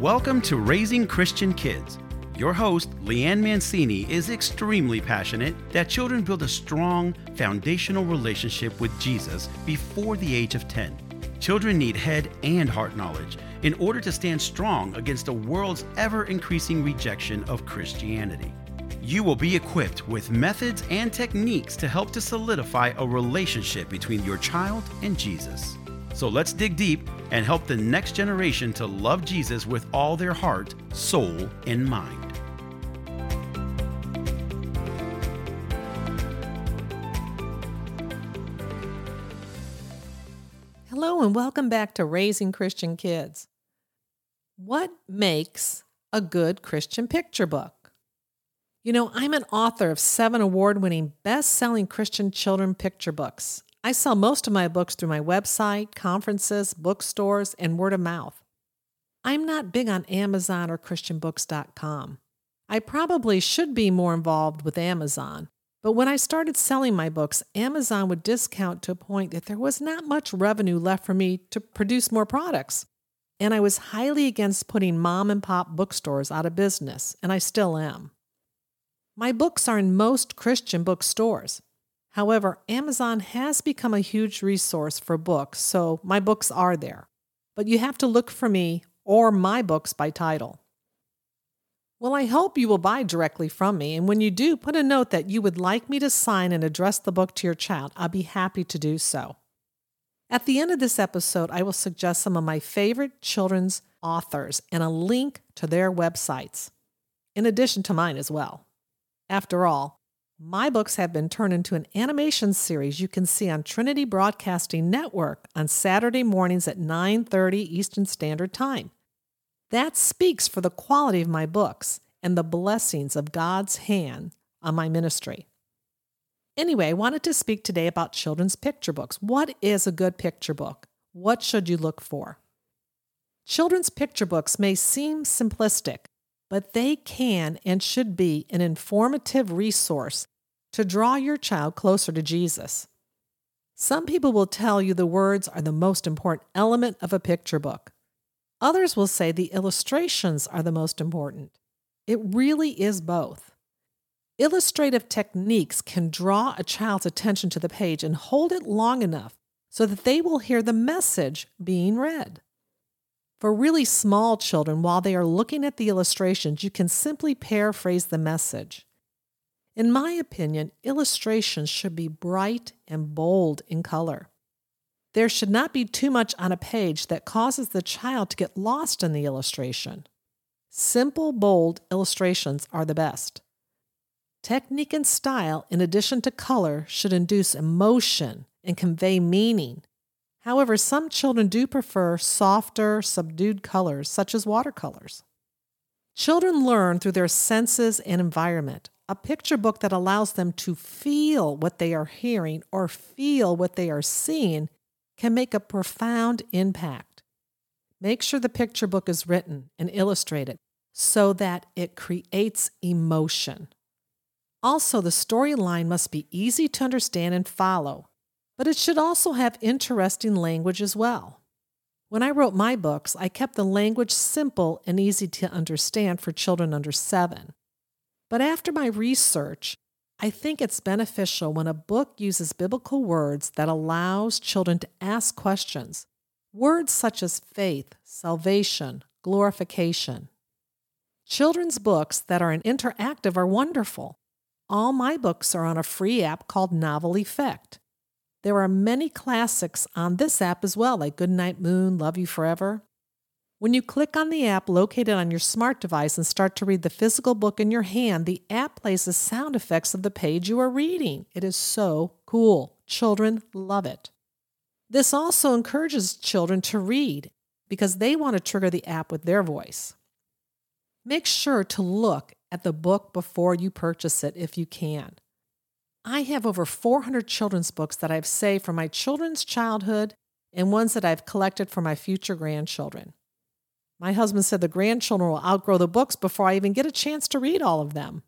Welcome to Raising Christian Kids. Your host, Leanne Mancini, is extremely passionate that children build a strong foundational relationship with Jesus before the age of 10. Children need head and heart knowledge in order to stand strong against the world's ever increasing rejection of Christianity. You will be equipped with methods and techniques to help to solidify a relationship between your child and Jesus. So let's dig deep and help the next generation to love Jesus with all their heart, soul, and mind. Hello, and welcome back to Raising Christian Kids. What makes a good Christian picture book? You know, I'm an author of seven award winning best selling Christian children picture books. I sell most of my books through my website, conferences, bookstores, and word of mouth. I'm not big on Amazon or ChristianBooks.com. I probably should be more involved with Amazon, but when I started selling my books, Amazon would discount to a point that there was not much revenue left for me to produce more products. And I was highly against putting mom and pop bookstores out of business, and I still am. My books are in most Christian bookstores, However, Amazon has become a huge resource for books, so my books are there. But you have to look for me or my books by title. Well, I hope you will buy directly from me, and when you do, put a note that you would like me to sign and address the book to your child. I'll be happy to do so. At the end of this episode, I will suggest some of my favorite children's authors and a link to their websites, in addition to mine as well. After all, my books have been turned into an animation series you can see on Trinity Broadcasting Network on Saturday mornings at 9:30 Eastern Standard Time. That speaks for the quality of my books and the blessings of God's hand on my ministry. Anyway, I wanted to speak today about children's picture books. What is a good picture book? What should you look for? Children's picture books may seem simplistic, but they can and should be an informative resource to draw your child closer to Jesus. Some people will tell you the words are the most important element of a picture book. Others will say the illustrations are the most important. It really is both. Illustrative techniques can draw a child's attention to the page and hold it long enough so that they will hear the message being read. For really small children, while they are looking at the illustrations, you can simply paraphrase the message. In my opinion, illustrations should be bright and bold in color. There should not be too much on a page that causes the child to get lost in the illustration. Simple, bold illustrations are the best. Technique and style, in addition to color, should induce emotion and convey meaning However, some children do prefer softer, subdued colors, such as watercolors. Children learn through their senses and environment. A picture book that allows them to feel what they are hearing or feel what they are seeing can make a profound impact. Make sure the picture book is written and illustrated so that it creates emotion. Also, the storyline must be easy to understand and follow but it should also have interesting language as well. When I wrote my books, I kept the language simple and easy to understand for children under seven. But after my research, I think it's beneficial when a book uses biblical words that allows children to ask questions. Words such as faith, salvation, glorification. Children's books that are interactive are wonderful. All my books are on a free app called Novel Effect. There are many classics on this app as well, like Goodnight Moon, Love You Forever. When you click on the app located on your smart device and start to read the physical book in your hand, the app plays the sound effects of the page you are reading. It is so cool. Children love it. This also encourages children to read because they want to trigger the app with their voice. Make sure to look at the book before you purchase it if you can. I have over 400 children's books that I've saved from my children's childhood and ones that I've collected for my future grandchildren. My husband said the grandchildren will outgrow the books before I even get a chance to read all of them.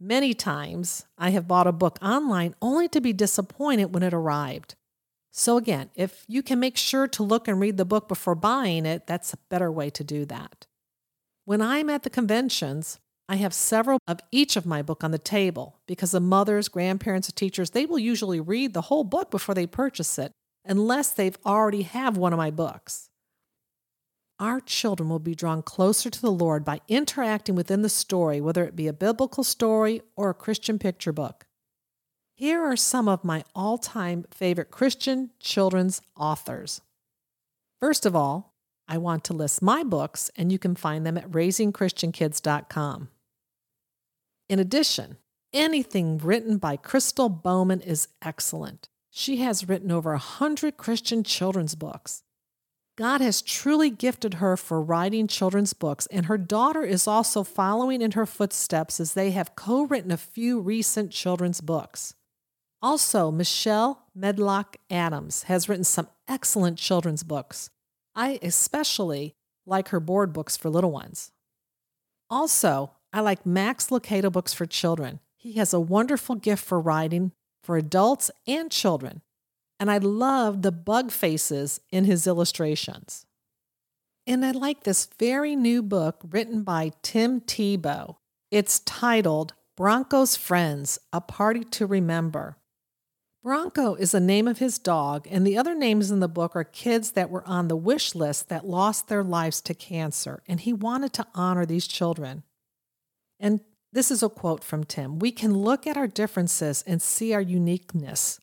Many times, I have bought a book online only to be disappointed when it arrived. So, again, if you can make sure to look and read the book before buying it, that's a better way to do that. When I'm at the conventions, I have several of each of my book on the table because the mothers, grandparents, and teachers, they will usually read the whole book before they purchase it, unless they've already have one of my books. Our children will be drawn closer to the Lord by interacting within the story, whether it be a biblical story or a Christian picture book. Here are some of my all time favorite Christian children's authors. First of all, I want to list my books, and you can find them at raisingchristiankids.com. In addition, anything written by Crystal Bowman is excellent. She has written over a hundred Christian children's books. God has truly gifted her for writing children's books, and her daughter is also following in her footsteps as they have co written a few recent children's books. Also, Michelle Medlock Adams has written some excellent children's books. I especially like her board books for little ones. Also, I like Max Lucado books for children. He has a wonderful gift for writing for adults and children, and I love the bug faces in his illustrations. And I like this very new book written by Tim Tebow. It's titled Bronco's Friends A Party to Remember. Bronco is the name of his dog, and the other names in the book are kids that were on the wish list that lost their lives to cancer, and he wanted to honor these children. And this is a quote from Tim We can look at our differences and see our uniqueness.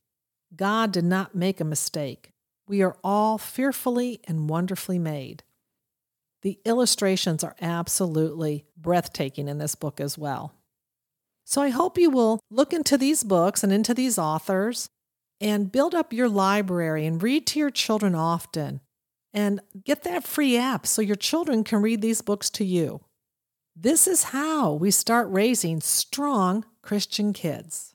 God did not make a mistake. We are all fearfully and wonderfully made. The illustrations are absolutely breathtaking in this book as well. So I hope you will look into these books and into these authors and build up your library and read to your children often and get that free app so your children can read these books to you. This is how we start raising strong Christian kids.